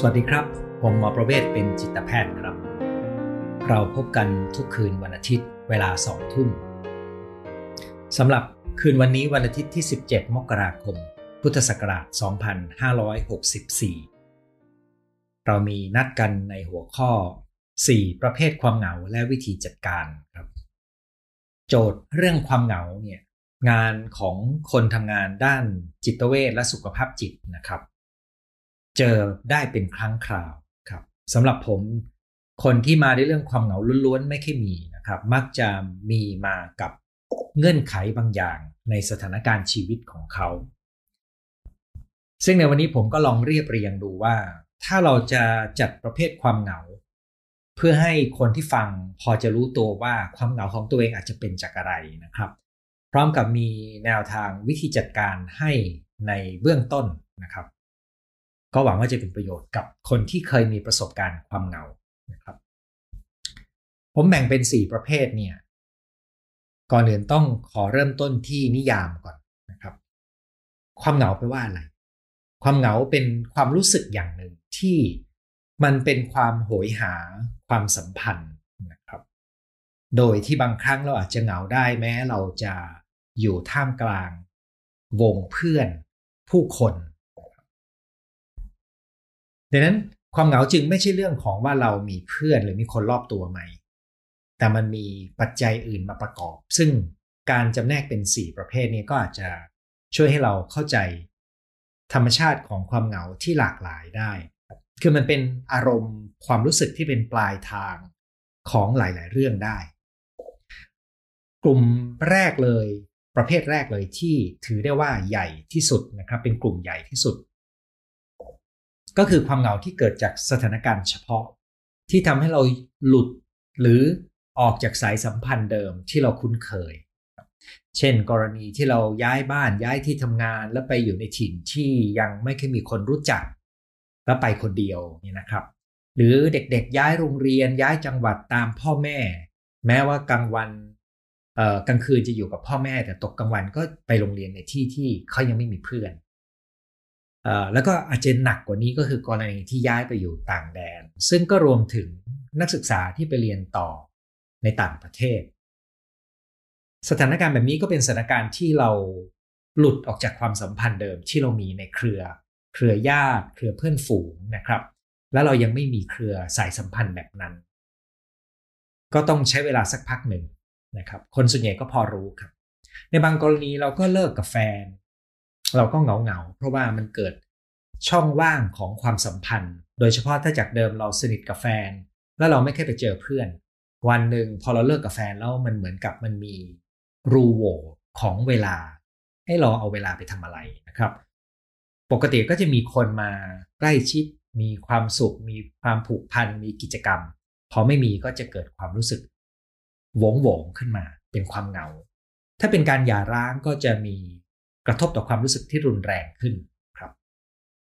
สวัสดีครับ ผมหมอประเวศเป็นจิตแพทย์ครับ เราพบกันทุกคืนวันอาทิตย์ เวลาสองทุ่มสำหรับคืนวันนี้วันอาทิตย์ที่ 17 มกราคม พุทธศักราช 2564 เรามีนัดกันในหัวข้อ 4 ประเภทความเหงาและวิธีจัดการครับ โจทย์เรื่องความเหงาเนี่ยงานของคนทำงานด้านจิตเวชและสุขภาพจิตนะครับ เจอได้เป็นครั้งคราวครับสำหรับผมคนที่มาในเรื่องความเหงาล้วนๆไม่ค่อยมีนะครับ มักจะมีมากับเงื่อนไขบางอย่างในสถานการณ์ชีวิตของเขา ซึ่งในวันนี้ผมก็ลองเรียบเรียงดูว่า ถ้าเราจะจัดประเภทความเหงา เพื่อให้คนที่ฟังพอจะรู้ตัวว่าความเหงาของตัวเองอาจจะเป็นจากอะไรนะครับ พร้อมกับมีแนวทางวิธีจัดการให้ในเบื้องต้นนะครับ ก็หวังว่าจะเป็นประโยชน์กับคนที่เคยมีประสบการณ์ความเหงานะครับ ผมแบ่งเป็น 4 ประเภทเนี่ย ก่อนอื่นต้องขอเริ่มต้นที่นิยามก่อนนะครับ ความเหงาแปลว่าอะไร ความเหงาเป็นความรู้สึกอย่างหนึ่งที่มันเป็นความโหยหาความสัมพันธ์นะครับ โดยที่บางครั้งเราอาจจะเหงาได้แม้เราจะอยู่ท่ามกลาง วงเพื่อนผู้คน ดังนั้นความเหงาจึงไม่ใช่เรื่องของว่าเรามีเพื่อนหรือมีคนรอบตัวไหม แต่มันมีปัจจัยอื่นมาประกอบ ซึ่งการจำแนกเป็น 4 ประเภทนี้ก็อาจจะช่วยให้เราเข้าใจ ธรรมชาติของความเหงาที่หลากหลายได้ คือมันเป็นอารมณ์ความรู้สึกที่เป็นปลายทางของหลาย ๆ เรื่องได้ กลุ่มแรกเลย ประเภทแรกเลยที่ถือได้ว่าใหญ่ที่สุดนะครับ เป็นกลุ่มใหญ่ที่สุด ก็คือความเหงาที่เกิดจากสถานการณ์เฉพาะ ที่ทำให้เราหลุดหรือออกจากสายสัมพันธ์เดิมที่เราคุ้นเคย เช่น กรณีที่เราย้ายบ้านย้ายที่ทำงานแล้วไปอยู่ในถิ่นที่ยังไม่เคยมีคนรู้จัก แล้วไปคนเดียวนี่นะครับ หรือเด็กๆย้ายโรงเรียนย้ายจังหวัดตามพ่อแม่ แม้ว่ากลางวันกลางคืนจะอยู่กับพ่อแม่แต่ตกกลางวันก็ไปโรงเรียนในที่ที่เขายังไม่มีเพื่อน แล้วก็อาจจะหนักกว่านี้ก็คือกรณีที่ย้ายไปอยู่ต่างแดน ซึ่งก็รวมถึงนักศึกษาที่ไปเรียนต่อในต่างประเทศ สถานการณ์แบบนี้ก็เป็นสถานการณ์ที่เราหลุดออกจากความสัมพันธ์เดิมที่เรามีในเครือ เครือญาติ เครือเพื่อนฝูงนะครับ แล้วเรายังไม่มีเครือสายสัมพันธ์แบบนั้น ก็ต้องใช้เวลาสักพักหนึ่งนะครับ คนส่วนใหญ่ก็พอรู้ครับ ในบางกรณีเราก็เลิกกับแฟน เราก็เหงาเหงาเพราะว่ามันเกิดช่องว่างของความสัมพันธ์ โดยเฉพาะถ้าจากเดิมเราสนิทกับแฟน แล้วเราไม่เคยไปเจอเพื่อน วันหนึ่งพอเราเลิกกับแฟนแล้วมันเหมือนกับมันมีรูโหว่ของเวลา ให้เราเอาเวลาไปทำอะไรนะครับ ปกติก็จะมีคนมาใกล้ชิด มีความสุข มีความผูกพัน มีกิจกรรม พอไม่มีก็จะเกิดความรู้สึกวงวงขึ้นมา เป็นความเหงา ถ้าเป็นการหย่าร้างก็จะมี กระทบต่อความรู้สึกที่รุนแรงขึ้นครับ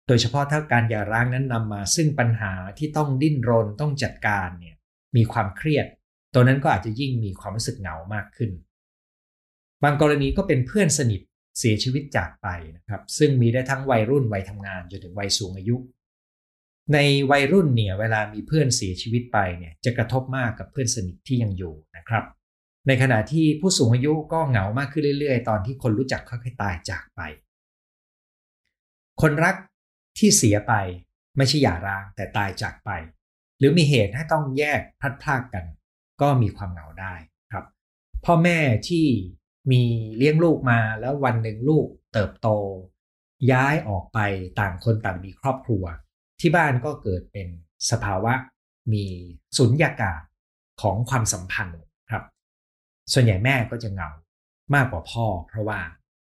โดยเฉพาะถ้าการหย่าร้างนั้นนำมาซึ่งปัญหาที่ต้องดิ้นรนต้องจัดการเนี่ยมีความเครียด ตัวนั้นก็อาจจะยิ่งมีความรู้สึกเหงามากขึ้น บางกรณีก็เป็นเพื่อนสนิทเสียชีวิตจากไปนะครับ ซึ่งมีได้ทั้งวัยรุ่นวัยทำงานจนถึงวัยสูงอายุ ในวัยรุ่นเนี่ยเวลามีเพื่อนเสียชีวิตไปเนี่ยจะกระทบมากกับเพื่อนสนิทที่ยังอยู่นะครับ ในขณะที่ผู้สูงอายุก็เหงามากขึ้นเรื่อยๆ ตอนที่คนรู้จักค่อยๆตายจากไป คนรักที่เสียไปไม่ใช่หย่าร้างแต่ตายจากไป หรือมีเหตุให้ต้องแยกพลัดพรากกัน ก็มีความเหงาได้ครับ พ่อแม่ที่มีเลี้ยงลูกมาแล้ววันหนึ่งลูกเติบโต ย้ายออกไปต่างคนต่างมีครอบครัว ที่บ้านก็เกิดเป็นสภาวะมีสุญญากาศของความสัมพันธ์ ส่วนใหญ่แม่ก็จะเหงามากกว่าพ่อ เพราะว่า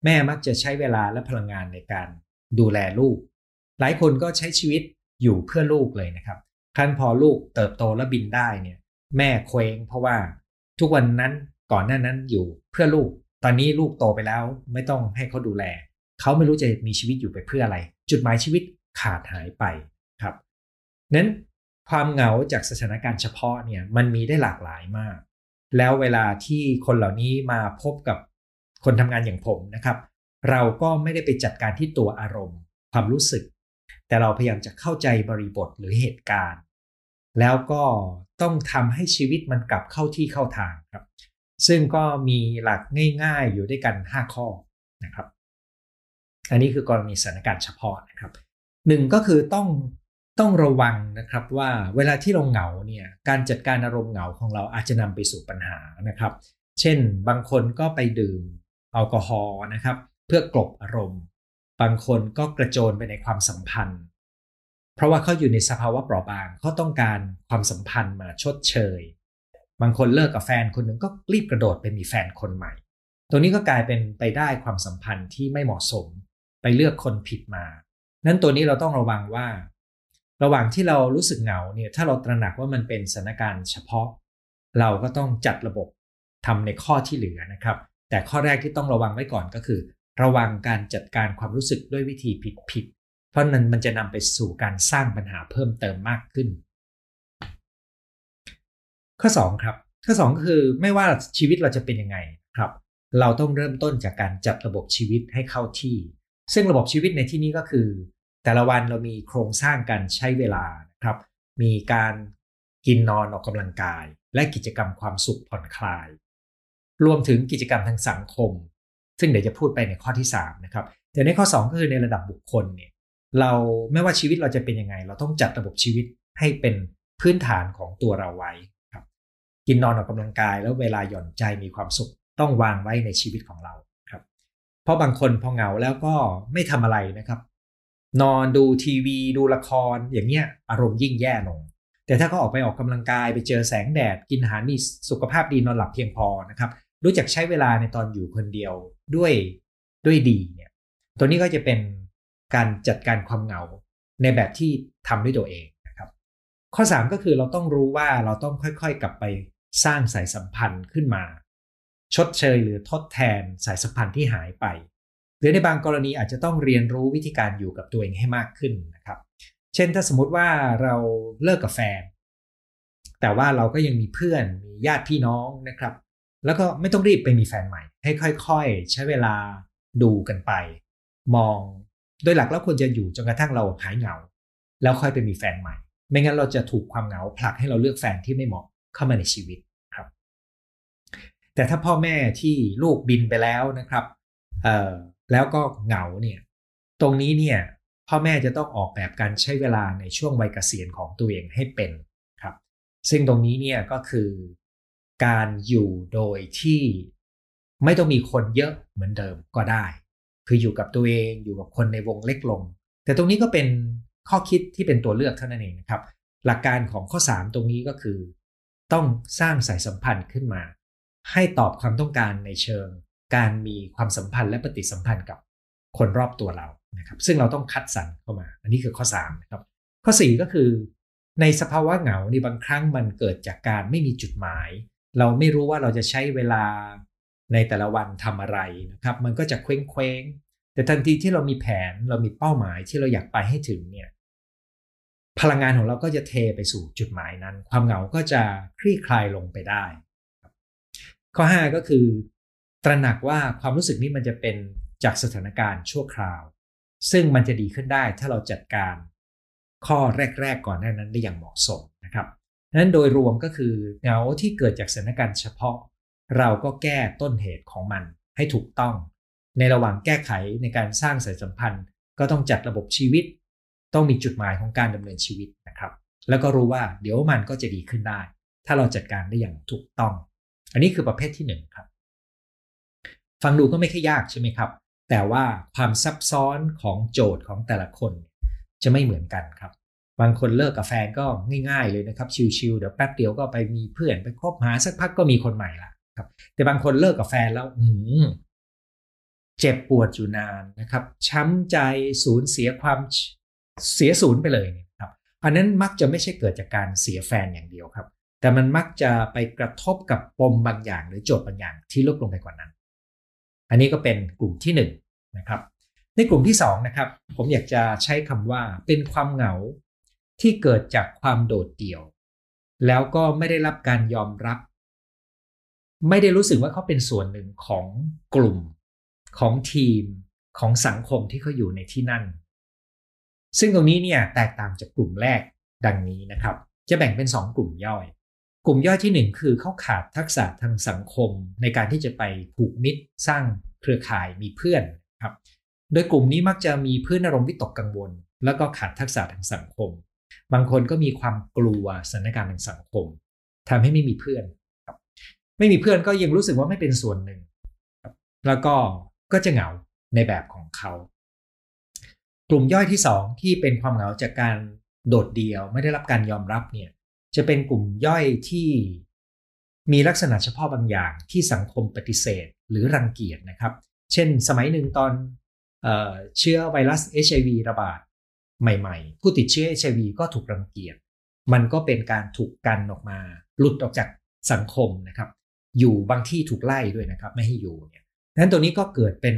แม่มักจะใช้เวลาและพลังงานในการดูแลลูก หลายคนก็ใช้ชีวิตอยู่เพื่อลูกเลยนะครับขั้นพอลูกเติบโตและบินได้เนี่ย แม่เคว้งเพราะว่าทุกวันนั้นก่อนหน้านั้นอยู่เพื่อลูก ตอนนี้ลูกโตไปแล้วไม่ต้องให้เขาดูแล เขาไม่รู้จะมีชีวิตอยู่ไปเพื่ออะไร จุดหมายชีวิตขาดหายไปครับนั้นความเหงาจากสถานการณ์เฉพาะเนี่ยมันมีได้หลากหลายมาก แล้วเวลาที่คนเหล่านี้มาพบกับคนทำงานอย่างผมนะครับ เราก็ไม่ได้ไปจัดการที่ตัวอารมณ์ ความรู้สึก แต่เราพยายามจะเข้าใจบริบทหรือเหตุการณ์ แล้วก็ต้องทำให้ชีวิตมันกลับเข้าที่เข้าทางครับ ซึ่งก็มีหลักง่ายๆอยู่ด้วยกัน 5 ข้อนะครับ อันนี้คือกรณีสถานการณ์เฉพาะนะครับหนึ่งก็คือต้อง ต้องระวังนะครับว่าเวลาที่เราเหงาเนี่ยการจัดการอารมณ์เหงาของเราอาจจะนำไปสู่ปัญหานะครับ เช่น บางคนก็ไปดื่มแอลกอฮอล์นะครับ เพื่อกลบอารมณ์ บางคนก็กระโจนไปในความสัมพันธ์ เพราะว่าเขาอยู่ในสภาวะเปราะบางเขาต้องการความสัมพันธ์มาชดเชย บางคนเลิกกับแฟนคนหนึ่งก็รีบกระโดดไปมีแฟนคนใหม่ ตรงนี้ก็กลายเป็นไปได้ความสัมพันธ์ที่ไม่เหมาะสม ไปเลือกคนผิดมา นั้นตัวนี้เราต้องระวังว่า ระหว่างที่เรารู้สึกเหงาเนี่ยถ้าเราตระหนักว่ามันเป็นสถานการณ์เฉพาะ เราก็ต้องจัดระบบทำในข้อที่เหลือนะครับ แต่ข้อแรกที่ต้องระวังไว้ก่อนก็คือ ระวังการจัดการความรู้สึกด้วยวิธีผิดๆเพราะนั้นมันจะนำไปสู่การสร้างปัญหาเพิ่มเติมมากขึ้น ข้อ2ครับข้อ2ก็คือไม่ว่าชีวิตเราจะเป็นยังไงครับ เราต้องเริ่มต้นจากการจัดระบบชีวิตให้เข้าที่ ซึ่งระบบชีวิตในที่นี้ก็คือ แต่ละวันเรามีโครงสร้างการใช้เวลาครับ มีการกินนอนออกกำลังกาย และกิจกรรมความสุขผ่อนคลาย รวมถึงกิจกรรมทางสังคม ซึ่งเดี๋ยวจะพูดไปในข้อที่3นะครับแต่ในข้อ 2 ก็คือในระดับบุคคลเนี่ยเราไม่ว่าชีวิตเราจะเป็นยังไง เราต้องจัดระบบชีวิตให้เป็นพื้นฐานของตัวเราไว้ครับ กินนอนออกกำลังกายแล้วเวลาหย่อนใจมีความสุขต้องวางไว้ในชีวิตของเราครับ เพราะบางคนพอเหงาแล้วก็ไม่ทำอะไรนะครับ นอนดูทีวี ดูละครอย่างเงี้ยอารมณ์ยิ่งแย่ลง แต่ถ้าเขาออกไปออกกำลังกายไปเจอแสงแดดกินอาหารมีสุขภาพดีนอนหลับเพียงพอนะครับรู้จักใช้เวลาในตอนอยู่คนเดียวด้วยด้วยดีเนี่ยตัวนี้ก็จะเป็นการจัดการความเหงาในแบบที่ทำด้วยตัวเองนะครับ ข้อ 3 ก็คือเราต้องรู้ว่าเราต้องค่อยๆกลับไปสร้างสายสัมพันธ์ขึ้นมา ชดเชยหรือทดแทนสายสัมพันธ์ที่หายไป หรือในบางกรณีอาจจะต้องเรียนรู้วิธีการอยู่กับตัวเองให้มากขึ้นนะครับ เช่นถ้าสมมติว่าเราเลิกกับแฟน แต่ว่าเราก็ยังมีเพื่อนมีญาติพี่น้องนะครับ แล้วก็ไม่ต้องรีบไปมีแฟนใหม่ ให้ค่อยๆ ใช้เวลาดูกันไป มองโดยหลักแล้วควรจะอยู่จนกระทั่งเราหายเหงา แล้วค่อยไปมีแฟนใหม่ ไม่งั้นเราจะถูกความเหงาผลักให้เราเลือกแฟนที่ไม่เหมาะเข้ามาในชีวิตครับ แต่ถ้าพ่อแม่ที่ลูกบินไปแล้วนะครับ แล้วก็เหงาเนี่ยตรงนี้เนี่ยพ่อแม่จะต้องออกแบบการใช้เวลาในช่วงวัยเกษียณของตัวเองให้เป็นครับ ซึ่งตรงนี้เนี่ยก็คือการอยู่โดยที่ไม่ต้องมีคนเยอะเหมือนเดิมก็ได้ คืออยู่กับตัวเองอยู่กับคนในวงเล็กลง แต่ตรงนี้ก็เป็นข้อคิดที่เป็นตัวเลือกเท่านั้นเองนะครับ หลักการของข้อ 3 ตรงนี้ก็คือ ต้องสร้างสายสัมพันธ์ขึ้นมา ให้ตอบความต้องการในเชิง การมีความสัมพันธ์และปฏิสัมพันธ์กับคนรอบตัวเรานะครับ ซึ่งเราต้องคัดสรรเข้ามา อันนี้คือข้อ3นะครับ ข้อ 4 ก็คือ ในสภาวะเหงาในบางครั้งมันเกิดจากการไม่มีจุดหมาย เราไม่รู้ว่าเราจะใช้เวลาในแต่ละวันทำอะไรนะครับ มันก็จะเคว้งเคว้งแต่ทันทีที่เรามีแผนเรามีเป้าหมายที่เราอยากไปให้ถึงเนี่ยพลังงานของเราก็จะเทไปสู่จุดหมายนั้น ความเหงาก็จะคลี่คลายลงไปได้ ข้อ 5 ก็คือ ตระหนักว่าความรู้สึกนี้มันจะเป็นจากสถานการณ์ชั่วคราว ซึ่งมันจะดีขึ้นได้ถ้าเราจัดการข้อแรก ๆ ก่อนหน้านั้นได้อย่างเหมาะสมนะครับนั้นโดยรวมก็คือเหงาที่เกิดจากสถานการณ์เฉพาะ เราก็แก้ต้นเหตุของมันให้ถูกต้อง ในระหว่างแก้ไขในการสร้างสายสัมพันธ์ ก็ต้องจัดระบบชีวิต ต้องมีจุดหมายของการดำเนินชีวิตนะครับ แล้วก็รู้ว่าเดี๋ยวมันก็จะดีขึ้นได้ ถ้าเราจัดการได้อย่างถูกต้อง อันนี้คือประเภทที่1ครับ ฟังดูก็ไม่ค่อยยากใช่ไหมครับ แต่ว่าความซับซ้อนของโจทย์ของแต่ละคน จะไม่เหมือนกันครับ บางคนเลิกกับแฟนก็ง่าย ๆ เลยนะครับ ชิลๆเดี๋ยวแป๊บเดียวก็ไปมีเพื่อนไปคบหาสักพักก็มีคนใหม่ละครับ แต่บางคนเลิกกับแฟนแล้ว อืเจ็บปวดอยู่นานนะครับ ช้ำใจสูญเสียความเสียศูนย์ไปเลยครับ อันนั้นมักจะไม่ใช่เกิดจากการเสียแฟนอย่างเดียวครับ แต่มันมักจะไปกระทบกับปมบางอย่างหรือโจทย์บางอย่างที่ลึกลงไปกว่านั้น อันนี้ก็เป็นกลุ่มที่1นนะครับ ในกลุ่มที่2นะครับ ผมอยากจะใช้คำว่าเป็นความเหงาที่เกิดจากความโดดเดี่ยว แล้วก็ไม่ได้รับการยอมรับ ไม่ได้รู้สึกว่าเขาเป็นส่วนหนึ่งของกลุ่มของทีมของสังคมที่เขาอยู่ในที่นั่น ซึ่งตรงนี้เนี่ยแตกต่างจากกลุ่มแรกดังนี้นะครับ จะแบ่งเป็น 2 กลุ่มย่อย กลุ่มย่อยที่ 1 คือเขาขาดทักษะทางสังคม ในการที่จะไปผูกมิตรสร้างเครือข่ายมีเพื่อนครับ โดยกลุ่มนี้มักจะมีเพื้นอารมณ์วิตกกังวล แล้วก็ขาดทักษะทางสังคม บางคนก็มีความกลัวสถานการณ์ทางสังคมทำให้ไม่มีเพื่อนครับ ไม่มีเพื่อนก็ยังรู้สึกว่าไม่เป็นส่วนหนึ่งครับแล้วก็ก็จะเหงาในแบบของเขา กลุ่มย่อยที่ 2 ที่เป็นความเหงาจากการโดดเดี่ยวไม่ได้รับการยอมรับเนี่ย จะเป็นกลุ่มย่อยที่มีลักษณะเฉพาะบางอย่างที่สังคมปฏิเสธหรือรังเกียจนะครับ เช่นสมัยหนึ่งตอนเออเชื้อไวรัส HIV ระบาดใหม่ๆ ผู้ติดเชื้อ HIV ก็ถูกรังเกียจ มันก็เป็นการถูกกันออกมา หลุดออกจากสังคมนะครับ อยู่บางที่ถูกไล่ด้วยนะครับ ไม่ให้อยู่เนี่ยนั้นตัวนี้ก็เกิดเป็น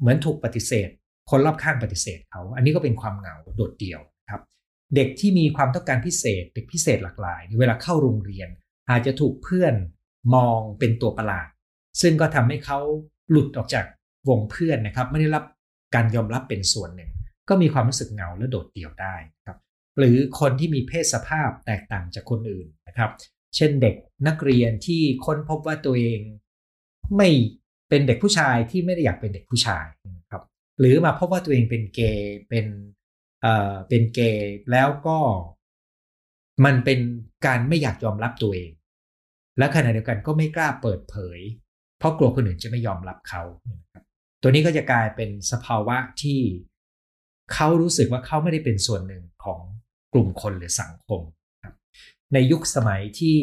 เหมือนถูกปฏิเสธ คนรอบข้างปฏิเสธเขา อันนี้ก็เป็นความเหงาโดดเดี่ยวครับ เด็กที่มีความต้องการพิเศษ เด็กพิเศษหลากหลายเวลาเข้าโรงเรียน อาจจะถูกเพื่อนมองเป็นตัวประหลาด ซึ่งก็ทำให้เขาหลุดออกจากวงเพื่อนนะครับ ไม่ได้รับการยอมรับเป็นส่วนหนึ่ง ก็มีความรู้สึกเหงาและโดดเดี่ยวได้ครับหรือคนที่มีเพศสภาพแตกต่างจากคนอื่นนะครับ เช่นเด็กนักเรียนที่ค้นพบว่าตัวเองไม่เป็นเด็กผู้ชายที่ไม่ได้อยากเป็นเด็กผู้ชายนะครับหรือมาพบว่าตัวเองเป็นเกย์เป็น เอ่อเป็นเกย์แล้วก็มันเป็นการไม่อยากยอมรับตัวเอง และขณะเดียวกันก็ไม่กล้าเปิดเผย เพราะกลัวคนอื่นจะไม่ยอมรับเขา ตัวนี้ก็จะกลายเป็นสภาวะที่เขารู้สึกว่าเขาไม่ได้เป็นส่วนหนึ่งของกลุ่มคนหรือสังคม ในยุคสมัยที่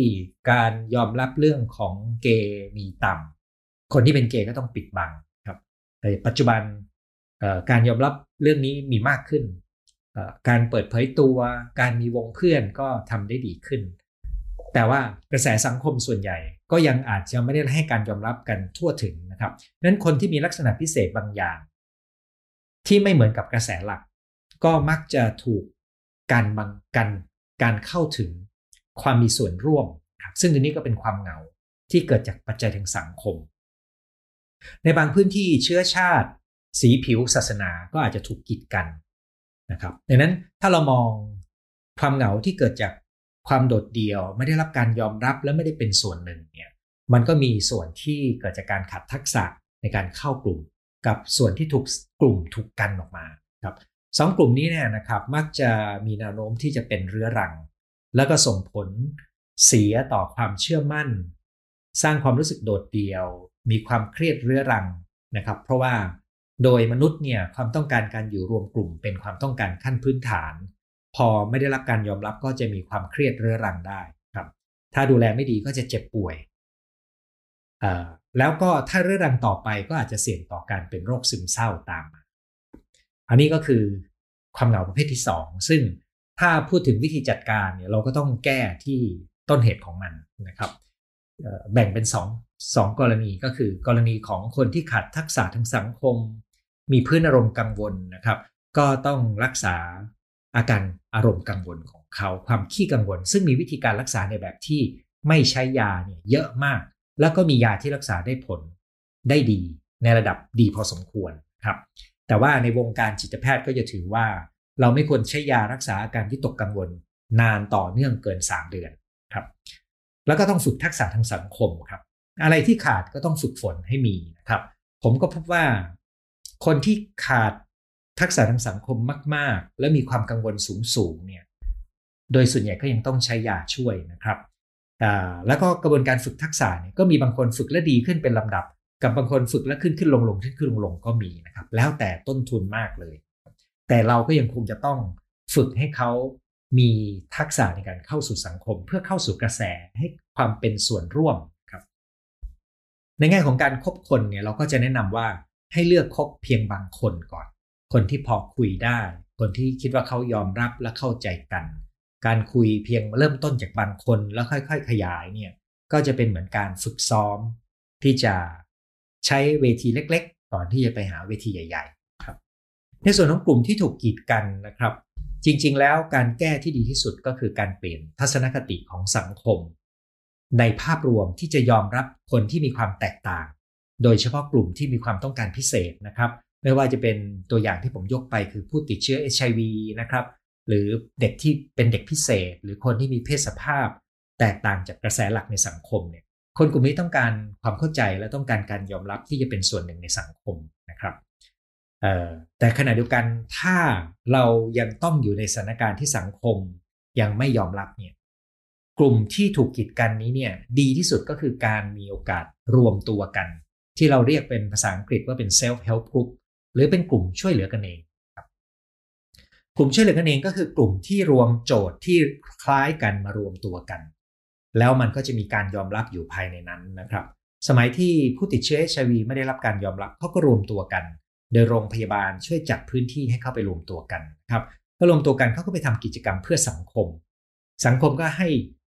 การยอมรับเรื่องของเกย์มีต่ำคนที่เป็นเกย์ก็ต้องปิดบังครับแต่ปัจจุบันการยอมรับเรื่องนี้มีมากขึ้น การเปิดเผยตัว การมีวงเพื่อนก็ทำได้ดีขึ้น แต่ว่ากระแสสังคมส่วนใหญ่ก็ยังอาจจะไม่ได้ให้การยอมรับกันทั่วถึงนะครับนั้นคนที่มีลักษณะพิเศษบางอย่าง ที่ไม่เหมือนกับกระแสหลัก ก็มักจะถูกการบังกันการเข้าถึงความมีส่วนร่วมครับซึ่งตัวนี้ก็เป็นความเหงาที่เกิดจากปัจจัยทางสังคม ในบางพื้นที่เชื้อชาติ สีผิวศาสนาก็อาจจะถูกกีดกัน นะครับดังนั้นถ้าเรามองความเหงาที่เกิดจากความโดดเดี่ยว ไม่ได้รับการยอมรับและไม่ได้เป็นส่วนหนึ่งเนี่ยมันก็มีส่วนที่เกิดจากการขัดทักษะในการเข้ากลุ่ม กับส่วนที่ถูกกลุ่มถูกกันออกมาครับสองกลุ่มนี้เนี่ยนะครับมักจะมีแนวโน้มที่จะเป็นเรื้อรัง แล้วก็ส่งผลเสียต่อความเชื่อมั่น สร้างความรู้สึกโดดเดี่ยว มีความเครียดเรื้อรังนะครับ เพราะว่า โดยมนุษย์เนี่ยความต้องการการอยู่รวมกลุ่มเป็นความต้องการขั้นพื้นฐาน พอไม่ได้รับการยอมรับก็จะมีความเครียดเรื้อรังได้ครับ ถ้าดูแลไม่ดีก็จะเจ็บป่วยแล้วก็ถ้าเรื้อรังต่อไปก็อาจจะเสี่ยงต่อการเป็นโรคซึมเศร้าตามมา อันนี้ก็คือความเหงาประเภทที่ 2 ซึ่งถ้าพูดถึงวิธีจัดการเนี่ยเราก็ต้องแก้ที่ต้นเหตุของมันนะครับแบ่งเป็น2 2กรณีก็คือกรณีของคนที่ขาดทักษะทางสังคม มีพื้นอารมณ์กังวลนะครับ ก็ต้องรักษาอาการอารมณ์กังวลของเขาความขี้กังวล ซึ่งมีวิธีการรักษาในแบบที่ไม่ใช้ยาเนี่ยเยอะมาก แล้วก็มียาที่รักษาได้ผลได้ดีในระดับดีพอสมควรครับแต่ว่าในวงการจิตแพทย์ก็จะถือว่า เราไม่ควรใช้ยารักษาอาการที่ตกกังวล นานต่อเนื่องเกิน 3 เดือนครับแล้วก็ต้องฝึกทักษะทางสังคมครับ อะไรที่ขาดก็ต้องฝึกฝนให้มีนะครับ ผมก็พบว่า คนที่ขาดทักษะทางสังคมมาก ๆ และมีความกังวลสูงๆเนี่ยโดยส่วนใหญ่ก็ยังต้องใช้ยาช่วยนะครับแล้วก็กระบวนการฝึกทักษะเนี่ยก็มีบางคนฝึกและดีขึ้นเป็นลำดับ กับบางคนฝึกและขึ้นขึ้นลงลงขึ้นขึ้นลงลงก็มีนะครับ แล้วแต่ต้นทุนมากเลย แต่เราก็ยังคงจะต้องฝึกให้เขามีทักษะในการเข้าสู่สังคม เพื่อเข้าสู่กระแสให้ความเป็นส่วนร่วมครับ ในแง่ของการคบคนเนี่ยเราก็จะแนะนำว่า ให้เลือกคบเพียงบางคนก่อน คนที่พอคุยได้ คนที่คิดว่าเขายอมรับและเข้าใจกัน การคุยเพียงเริ่มต้นจากบางคนแล้วค่อย ๆ ขยายเนี่ยก็จะเป็นเหมือนการฝึกซ้อม ที่จะใช้เวทีเล็ก ๆ ก่อนที่จะไปหาเวทีใหญ่ ๆ ครับ ในส่วนของกลุ่มที่ถูกกีดกันนะครับ จริง ๆ แล้วการแก้ที่ดีที่สุดก็คือการเปลี่ยนทัศนคติของสังคม ในภาพรวมที่จะยอมรับคนที่มีความแตกต่าง โดยเฉพาะกลุ่มที่มีความต้องการพิเศษนะครับ ไม่ว่าจะเป็นตัวอย่างที่ผมยกไปคือผู้ติดเชื้อ HIV นะครับ หรือเด็กที่เป็นเด็กพิเศษ หรือคนที่มีเพศสภาพ แตกต่างจากกระแสหลักในสังคมเนี่ย คนกลุ่มนี้ต้องการความเข้าใจและต้องการการยอมรับที่จะเป็นส่วนหนึ่งในสังคมนะครับแต่ขณะเดียวกันถ้าเรายังต้องอยู่ในสถานการณ์ที่สังคมยังไม่ยอมรับเนี่ยกลุ่มที่ถูกกีดกันนี้เนี่ยดีที่สุดก็คือการมีโอกาสรวมตัวกัน ที่เราเรียกเป็นภาษาอังกฤษว่าเป็น self help group หรือเป็นกลุ่มช่วยเหลือกันเองครับกลุ่มช่วยเหลือกันเองก็คือกลุ่มที่รวมโจทย์ที่คล้ายกันมารวมตัวกัน แล้วมันก็จะมีการยอมรับอยู่ภายในนั้นนะครับ สมัยที่ผู้ติดเชื้อ HIV ไม่ได้รับการยอมรับเขาก็รวมตัวกัน โดยโรงพยาบาลช่วยจัดพื้นที่ให้เข้าไปรวมตัวกันครับก็รวมตัวกันเขาก็ไปทำกิจกรรมเพื่อสังคม สังคมก็ให้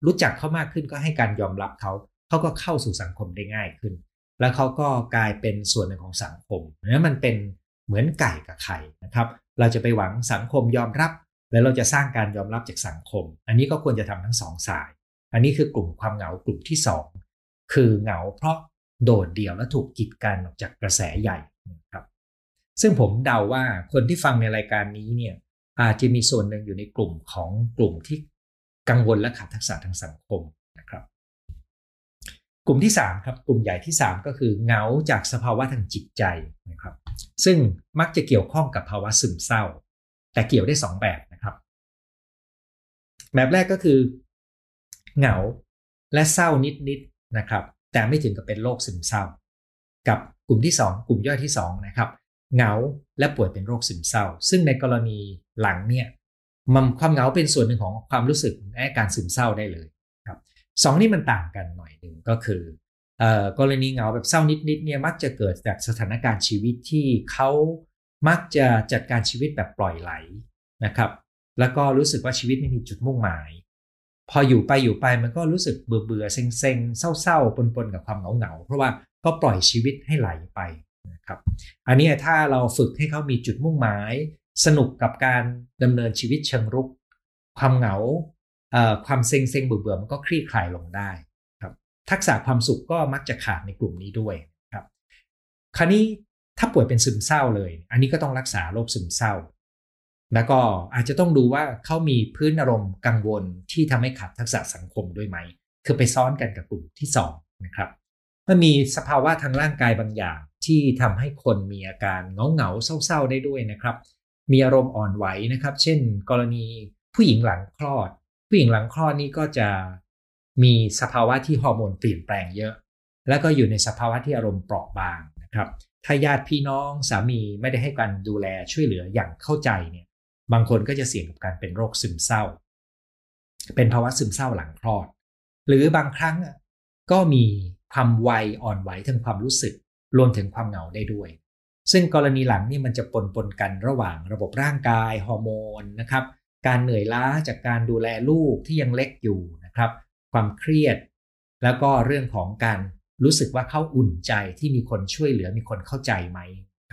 รู้จักเขามากขึ้นก็ให้การยอมรับเขาเขาก็เข้าสู่สังคมได้ง่ายขึ้น แล้วเขาก็กลายเป็นส่วนหนึ่งของสังคมนั้นมันเป็นเหมือนไก่กับไข่นะครับ เราจะไปหวังสังคมยอมรับ แล้วเราจะสร้างการยอมรับจากสังคม อันนี้ก็ควรจะทำทั้งสองสาย อันนี้คือกลุ่มความเหงากลุ่มที่สองคือเหงาเพราะโดดเดี่ยวและถูกกีดกันออกจากกระแสใหญ่นะครับ ซึ่งผมเดาว่าคนที่ฟังในรายการนี้เนี่ยอาจจะมีส่วนหนึ่งอยู่ในกลุ่มของกลุ่มที่กังวลและขาดทักษะทางสังคม กลุ่มที่3ครับกลุ่มใหญ่ที่ 3 ก็คือเหงาจากสภาวะทางจิตใจนะครับซึ่งมักจะเกี่ยวข้องกับภาวะซึมเศร้า แต่เกี่ยวได้ 2 แบบนะครับ แบบแรกก็คือเหงาและเศร้านิดๆนนะครับ แต่ไม่ถึงกับเป็นโรคซึมเศร้า กับกลุ่มที่ 2 กลุ่มย่อยที่2นะครับเหงาและป่วยเป็นโรคซึมเศร้า ซึ่งในกรณีหลังเนี่ยมันความเหงาเป็นส่วนหนึ่งของความรู้สึกและการซึมเศร้าได้เลย สองนี่มันต่างกันหน่อยหนึ่งก็คือกรณีเหงาแบบเศร้านิดๆเนี่ยมักจะเกิดจากสถานการณ์ชีวิตที่เขามักจะจัดการชีวิตแบบปล่อยไหลนะครับ แล้วก็รู้สึกว่าชีวิตไม่มีจุดมุ่งหมาย พออยู่ไปอยู่ไปมันก็รู้สึกเบื่อเบื่อเซ็งเซ็งเศร้าๆปนๆกับความเหงาเหงาเพราะว่าก็ปล่อยชีวิตให้ไหลไปนะครับอันนี้ถ้าเราฝึกให้เขามีจุดมุ่งหมาย สนุกกับการดำเนินชีวิตเชิงรุก ความเหงา ความเซ็งเซ็งเบื่อเบื่อมันก็คลี่คลายลงได้ครับ ทักษะความสุขก็มักจะขาดในกลุ่มนี้ด้วยครับ คราวนี้ถ้าป่วยเป็นซึมเศร้าเลย อันนี้ก็ต้องรักษาโรคซึมเศร้า แล้วก็อาจจะต้องดูว่าเขามีพื้นอารมณ์กังวลที่ทำให้ขาดทักษะสังคมด้วยไหม คือไปซ้อนกันกับกลุ่มที่2นะครับมันมีสภาวะทางร่างกายบางอย่างที่ทำให้คนมีอาการเงาเงาเศร้าๆได้ด้วยนะครับ มีอารมณ์อ่อนไหวนะครับ เช่น กรณีผู้หญิงหลังคลอด ผู้หญิงหลังคลอดนี่ก็จะมีสภาวะที่ฮอร์โมนเปลี่ยนแปลงเยอะ แล้วก็อยู่ในสภาวะที่อารมณ์เปราะบางนะครับ ถ้าญาติพี่น้องสามีไม่ได้ให้การดูแลช่วยเหลืออย่างเข้าใจเนี่ย บางคนก็จะเสี่ยงกับการเป็นโรคซึมเศร้า เป็นภาวะซึมเศร้าหลังคลอด หรือบางครั้งก็มีความไวอ่อนไหวทางความรู้สึก รวมถึงความเหงาได้ด้วย ซึ่งกรณีหลังนี่มันจะปนปนกันระหว่างระบบร่างกายฮอร์โมนนะครับ การเหนื่อยล้าจากการดูแลลูกที่ยังเล็กอยู่นะครับ ความเครียด แล้วก็เรื่องของการรู้สึกว่าเขาอุ่นใจที่มีคนช่วยเหลือมีคนเข้าใจไหม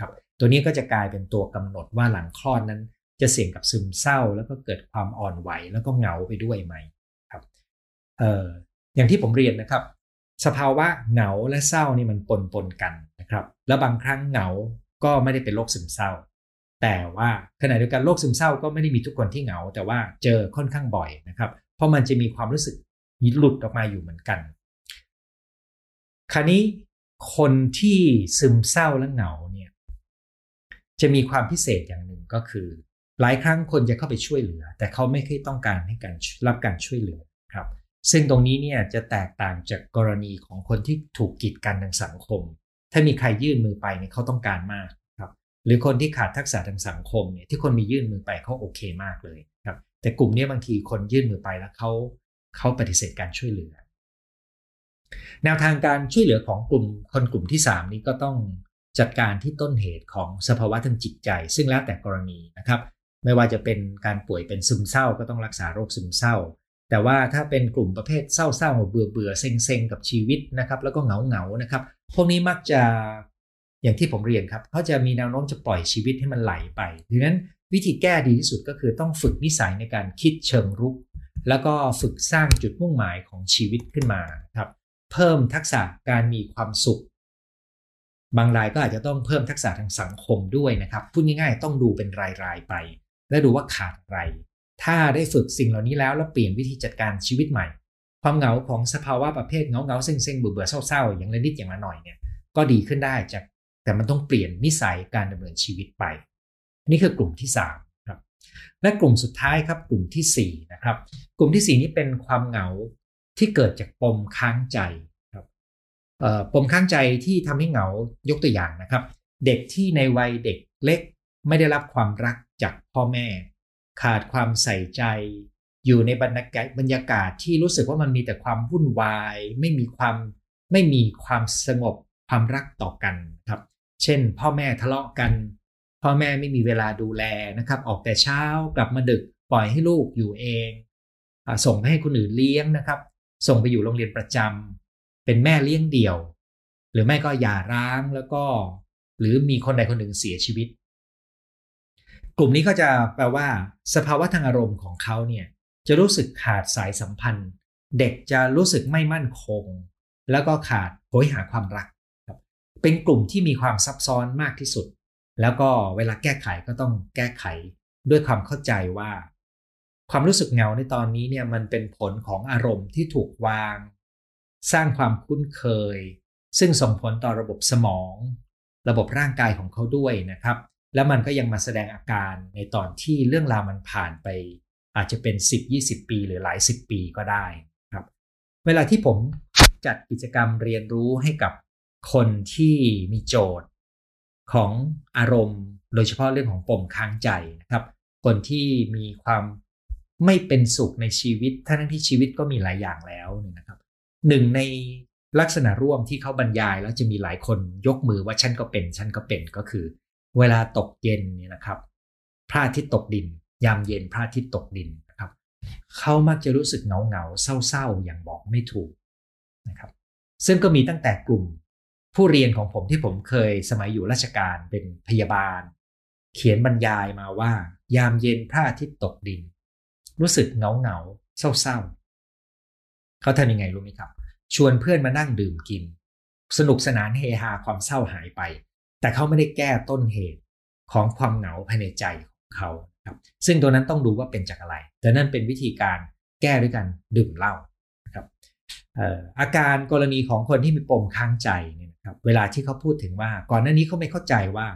ครับ ตัวนี้ก็จะกลายเป็นตัวกำหนดว่าหลังคลอดนั้น จะเสี่ยงกับซึมเศร้า แล้วก็เกิดความอ่อนไหวแล้วก็เหงาไปด้วยไหมครับเอ่ออย่างที่ผมเรียนนะครับ สภาวะเหงาและเศร้านี่มันปนปนกันนะครับ แล้วบางครั้งเหงาก็ไม่ได้เป็นโรคซึมเศร้า แต่ว่าขณะเดียวกันโรคซึมเศร้าก็ไม่ได้มีทุกคนที่เหงา แต่ว่าเจอค่อนข้างบ่อยนะครับ เพราะมันจะมีความรู้สึกหลุดออกมาอยู่เหมือนกัน คราวนี้คนที่ซึมเศร้าและเหงาเนี่ยจะมีความพิเศษอย่างหนึ่งก็คือ หลายครั้งคนจะเข้าไปช่วยเหลือ แต่เขาไม่เคยต้องการให้การรับการช่วยเหลือครับ ซึ่งตรงนี้เนี่ยจะแตกต่างจากกรณีของคนที่ถูกกีดกันทางสังคม ถ้ามีใครยื่นมือไปเนี่ยเขาต้องการมาก หรือคนที่ขาดทักษะทางสังคมเนี่ยที่คนมียื่นมือไปเขาโอเคมากเลยครับแต่กลุ่มนี้บางทีคนยื่นมือไปแล้วเขาเขาปฏิเสธการช่วยเหลือ แนวทางการช่วยเหลือของกลุ่มคนกลุ่มที่ 3 นี้ก็ต้องจัดการที่ต้นเหตุของสภาวะทางจิตใจ ซึ่งแล้วแต่กรณีนะครับ ไม่ว่าจะเป็นการป่วยเป็นซึมเศร้าก็ต้องรักษาโรคซึมเศร้า แต่ว่าถ้าเป็นกลุ่มประเภทเศร้าๆเบื่อเบื่อเซ็งเซ็งกับชีวิตนะครับ แล้วก็เหงาเหงานะครับ พวกนี้มักจะ อย่างที่ผมเรียนครับเขาจะมีแนวโน้มจะปล่อยชีวิตให้มันไหลไปดังนั้นวิธีแก้ดีที่สุดก็คือต้องฝึกนิสัยในการคิดเชิงรุก แล้วก็ฝึกสร้างจุดมุ่งหมายของชีวิตขึ้นมาครับ เพิ่มทักษะการมีความสุข บางรายก็อาจจะต้องเพิ่มทักษะทางสังคมด้วยนะครับพูดง่ายๆ ต้องดูเป็นรายๆไป และดูว่าขาดอะไร ถ้าได้ฝึกสิ่งเหล่านี้แล้วแล้วเปลี่ยนวิธีจัดการชีวิตใหม่ ความเหงาของสภาวะประเภทเงาเงาเซ็งเซ็งเบื่อเบื่อเศร้าๆอย่างละนิดอย่างละหน่อยเนี่ยก็ดีขึ้นได้จาก แต่มันต้องเปลี่ยนนิสัยการดำเนินชีวิตไป นี่คือกลุ่มที่3ครับและกลุ่มสุดท้ายครับกลุ่มที่4นะครับกลุ่มที่ 4 นี้เป็นความเหงาที่เกิดจากปมค้างใจครับปมค้างใจที่ทำให้เหงายกตัวอย่างนะครับ เด็กที่ในวัยเด็กเล็กไม่ได้รับความรักจากพ่อแม่ ขาดความใส่ใจ อยู่ในบรรยากาศบรรยากาศที่รู้สึกว่ามันมีแต่ความวุ่นวาย ไม่มีความไม่มีความสงบความรักต่อกันครับ เช่น พ่อแม่ทะเลาะกัน พ่อแม่ไม่มีเวลาดูแลนะครับ ออกแต่เช้ากลับมาดึกปล่อยให้ลูกอยู่เองอส่งไปให้คนอื่นเลี้ยงนะครับ ส่งไปอยู่โรงเรียนประจำเป็นแม่เลี้ยงเดี่ยว หรือไม่ก็หย่าร้างแล้วก็ หรือมีคนใดคนหนึ่งเสียชีวิต กลุ่มนี้ก็จะแปลว่า สภาวะทางอารมณ์ของเขาเนี่ยจะรู้สึกขาดสายสัมพันธ์ เด็กจะรู้สึกไม่มั่นคง แล้วก็ขาดโหยหาความรัก เป็นกลุ่มที่มีความซับซ้อนมากที่สุด แล้วก็เวลาแก้ไขก็ต้องแก้ไขด้วยความเข้าใจว่า ความรู้สึกเหงาในตอนนี้เนี่ยมันเป็นผลของอารมณ์ที่ถูกวาง สร้างความคุ้นเคย ซึ่งส่งผลต่อระบบสมอง ระบบร่างกายของเขาด้วยนะครับ แล้วมันก็ยังมาแสดงอาการในตอนที่เรื่องราวมันผ่านไป อาจจะเป็น 10-20 ปีหรือหลาย 10 ปีก็ได้ครับ เวลาที่ผมจัดกิจกรรมเรียนรู้ให้กับ คนที่มีโจทย์ของอารมณ์ โดยเฉพาะเรื่องของปมค้างใจนะครับ คนที่มีความไม่เป็นสุขในชีวิต ทั้งที่ชีวิตก็มีหลายอย่างแล้วเนี่ยนะครับหนึ่งในลักษณะร่วมที่เขาบรรยายแล้วจะมีหลายคนยกมือว่าฉันก็เป็นฉันก็เป็นก็คือ เวลาตกเย็นเนี่ยนะครับพระอาทิตย์ตกดิน ยามเย็นพระอาทิตย์ตกดินนะครับ เขามักจะรู้สึกเหงาเหงาเศร้าๆอย่างบอกไม่ถูกนะครับ ซึ่งก็มีตั้งแต่กลุ่ม ผู้เรียนของผมที่ผมเคยสมัยอยู่ราชการเป็นพยาบาล เขียนบรรยายมาว่า ยามเย็นพระอาทิตย์ตกดิน รู้สึกเหงาเหงาเศร้าเศร้าเขาทำยังไงรู้ไหมครับ ชวนเพื่อนมานั่งดื่มกิน สนุกสนานเฮฮาความเศร้าหายไป แต่เขาไม่ได้แก้ต้นเหตุของความเหงาภายในใจของเขาครับซึ่งตัวนั้นต้องดูว่าเป็นจากอะไร แต่นั่นเป็นวิธีการแก้ด้วยการดื่มเหล้าครับอาการกรณีของคนที่มีปมค้างใจเนี่ย ครับเวลาที่เขาพูดถึงว่า ก่อนหน้านี้เขาไม่เข้าใจว่า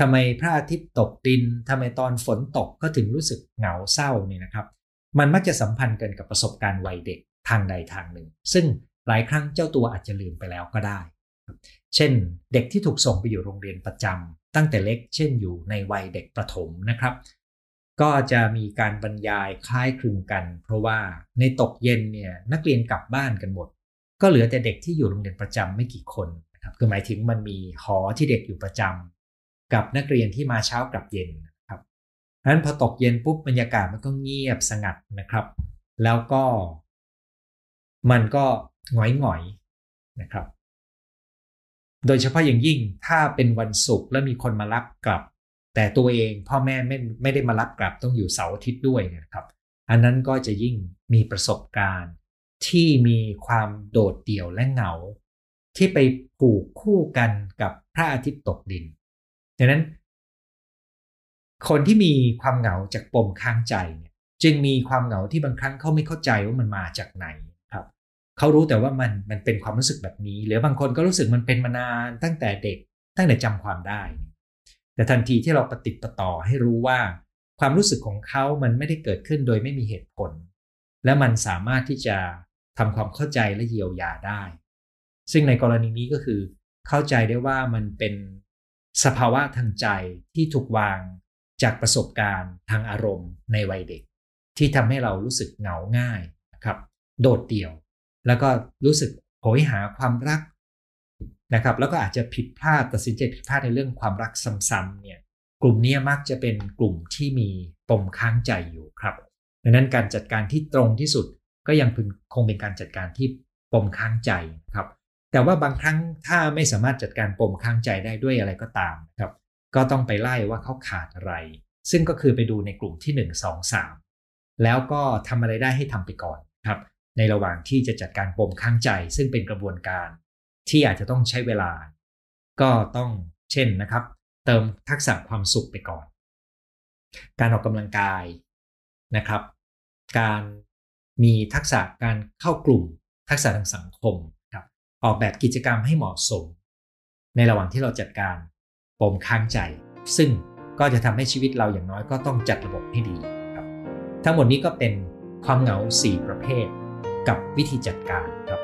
ทำไมพระอาทิตย์ตกดินทำไมตอนฝนตกก็ถึงรู้สึกเหงาเศร้าเนี่ยนะครับ มันมักจะสัมพันธ์กันกับประสบการณ์วัยเด็กทางใดทางหนึ่ง ซึ่งหลายครั้งเจ้าตัวอาจจะลืมไปแล้วก็ได้ เช่น เด็กที่ถูกส่งไปอยู่โรงเรียนประจำตั้งแต่เล็ก เช่นอยู่ในวัยเด็กประถมนะครับ ก็จะมีการบรรยายคล้ายคลึงกัน เพราะว่าในตกเย็นเนี่ยนักเรียนกลับบ้านกันหมด ก็เหลือแต่เด็กที่อยู่โรงเรียนประจำไม่กี่คน ครับคือหมายถึงมันมีหอที่เด็กอยู่ประจำกับนักเรียนที่มาเช้ากลับเย็นนะครับนั้นพอตกเย็นปุ๊บบรรยากาศมันก็เงียบสงัดนะครับ แล้วก็ มันก็หงอยหงอยนะครับ โดยเฉพาะอย่างยิ่งถ้าเป็นวันศุกร์แล้วมีคนมารับกลับ แต่ตัวเองพ่อแม่ไม่ไม่ได้มารับกลับต้องอยู่เสาร์อาทิตย์ด้วยนะครับ อันนั้นก็จะยิ่งมีประสบการณ์ที่มีความโดดเดี่ยวและเหงา ที่ไปผูกคู่กันกับพระอาทิตย์ตกดินดังนั้น คนที่มีความเหงาจากปมค้างใจเนี่ยจึงมีความเหงาที่บางครั้งเขาไม่เข้าใจว่ามันมาจากไหนครับเขารู้แต่ว่ามันมันเป็นความรู้สึกแบบนี้ หรือบางคนก็รู้สึกมันเป็นมานานตั้งแต่เด็กตั้งแต่จำความได้ แต่ทันทีที่เราปฏิติต่อให้รู้ว่าความรู้สึกของเขามันไม่ได้เกิดขึ้นโดยไม่มีเหตุผล และมันสามารถที่จะทำความเข้าใจและเยียวยาได้ ซึ่งในกรณีนี้ก็คือ เข้าใจได้ว่ามันเป็นสภาวะทางใจที่ถูกวางจากประสบการณ์ทางอารมณ์ในวัยเด็ก ที่ทำให้เรารู้สึกเหงาง่ายนะครับ โดดเดี่ยว แล้วก็รู้สึกโหยหาความรักนะครับ แล้วก็อาจจะผิดพลาดตัดสินใจผิดพลาดในเรื่องความรักซ้ำๆเนี่ยกลุ่มนี้มักจะเป็นกลุ่มที่มีปมค้างใจอยู่ครับดังนั้นการจัดการที่ตรงที่สุดก็ยังคงเป็นการจัดการที่ปมค้างใจครับ แต่ว่าบางครั้งถ้าไม่สามารถจัดการปมค้างใจได้ด้วยอะไรก็ตามครับ ก็ต้องไปไล่ว่าเขาขาดอะไร ซึ่งก็คือไปดูในกลุ่มที่ 1 2 3 แล้วก็ทำอะไรได้ให้ทำไปก่อนครับ ในระหว่างที่จะจัดการปมค้างใจ ซึ่งเป็นกระบวนการ ที่อาจจะต้องใช้เวลา ก็ต้องเช่นนะครับ เติมทักษะความสุขไปก่อน การออกกำลังกายนะครับ การมีทักษะการเข้ากลุ่ม ทักษะทางสังคม ออกแบบกิจกรรมให้เหมาะสม ในระหว่างที่เราจัดการปมค้างใจ ซึ่งก็จะทำให้ชีวิตเราอย่างน้อยก็ต้องจัดระบบให้ดีครับ ทั้งหมดนี้ก็เป็นความเหงา 4 ประเภท กับวิธีจัดการครับ